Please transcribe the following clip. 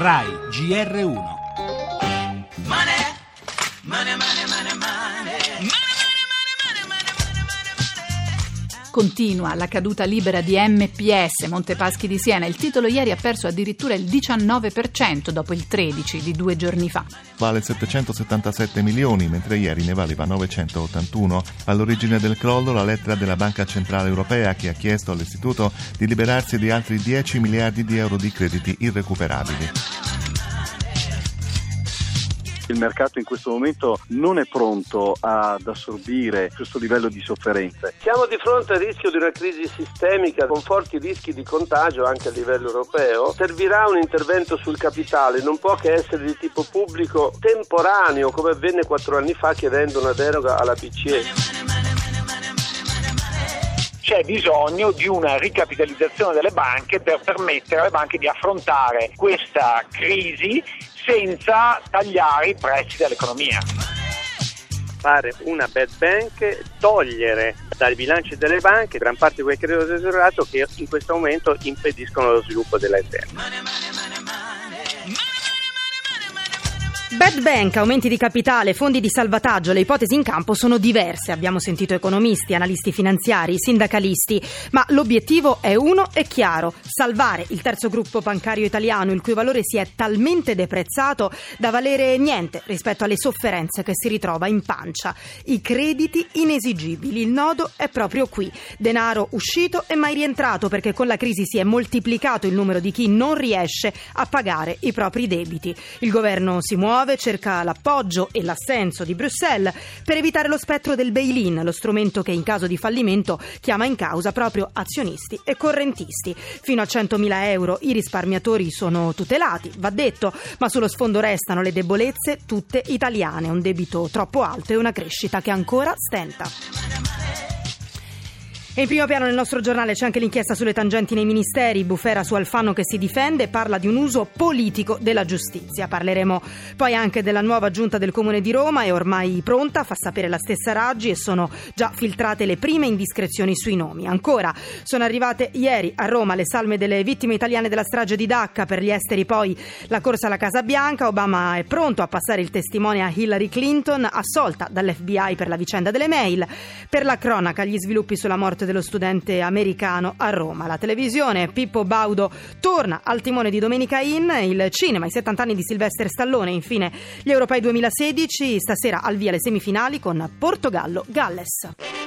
RAI GR1 Continua la caduta libera di MPS Montepaschi di Siena. Il titolo ieri ha perso addirittura il 19% dopo il 13% di due giorni fa. Vale 777 milioni, mentre ieri ne valeva 981. All'origine del crollo la lettera della Banca Centrale Europea che ha chiesto all'istituto di liberarsi di altri 10 miliardi di euro di crediti irrecuperabili il mercato in questo momento non è pronto ad assorbire questo livello di sofferenze. Siamo di fronte al rischio di una crisi sistemica con forti rischi di contagio anche a livello europeo. Servirà un intervento sul capitale, non può che essere di tipo pubblico temporaneo come avvenne quattro anni fa chiedendo una deroga alla BCE c'è bisogno di una ricapitalizzazione delle banche per permettere alle banche di affrontare questa crisi senza tagliare i prezzi dell'economia. Fare una bad bank, togliere dai bilanci delle banche gran parte di quel credito deteriorato che in questo momento impediscono lo sviluppo delle Bad bank, aumenti di capitale, fondi di salvataggio, le ipotesi in campo sono diverse. Abbiamo sentito economisti, analisti finanziari, sindacalisti, ma l'obiettivo è uno e chiaro: salvare il terzo gruppo bancario italiano, il cui valore si è talmente deprezzato da valere niente rispetto alle sofferenze che si ritrova in pancia. I crediti inesigibili. Il nodo è proprio qui. Denaro uscito e mai rientrato perché con la crisi si è moltiplicato il numero di chi non riesce a pagare i propri debiti. Il governo si muove cerca l'appoggio e l'assenso di Bruxelles per evitare lo spettro del bail-in, lo strumento che in caso di fallimento chiama in causa proprio azionisti e correntisti. Fino a 100.000 euro i risparmiatori sono tutelati, va detto, ma sullo sfondo restano le debolezze tutte italiane, un debito troppo alto e una crescita che ancora stenta. E in primo piano nel nostro giornale c'è anche l'inchiesta sulle tangenti nei ministeri, Bufera su Alfano che si difende parla di un uso politico della giustizia. Parleremo poi anche della nuova giunta del Comune di Roma, è ormai pronta, fa sapere la stessa Raggi e sono già filtrate le prime indiscrezioni sui nomi. Ancora, sono arrivate ieri a Roma le salme delle vittime italiane della strage di Dacca, per gli esteri poi la corsa alla Casa Bianca, Obama è pronto a passare il testimone a Hillary Clinton, assolta dall'FBI per la vicenda delle mail. Per la cronaca, gli sviluppi sulla morte morte dello studente americano a Roma. La televisione, Pippo Baudo torna al timone di Domenica In, il cinema, i 70 anni di Sylvester Stallone, infine gli europei 2016, stasera al via le semifinali con Portogallo-Galles.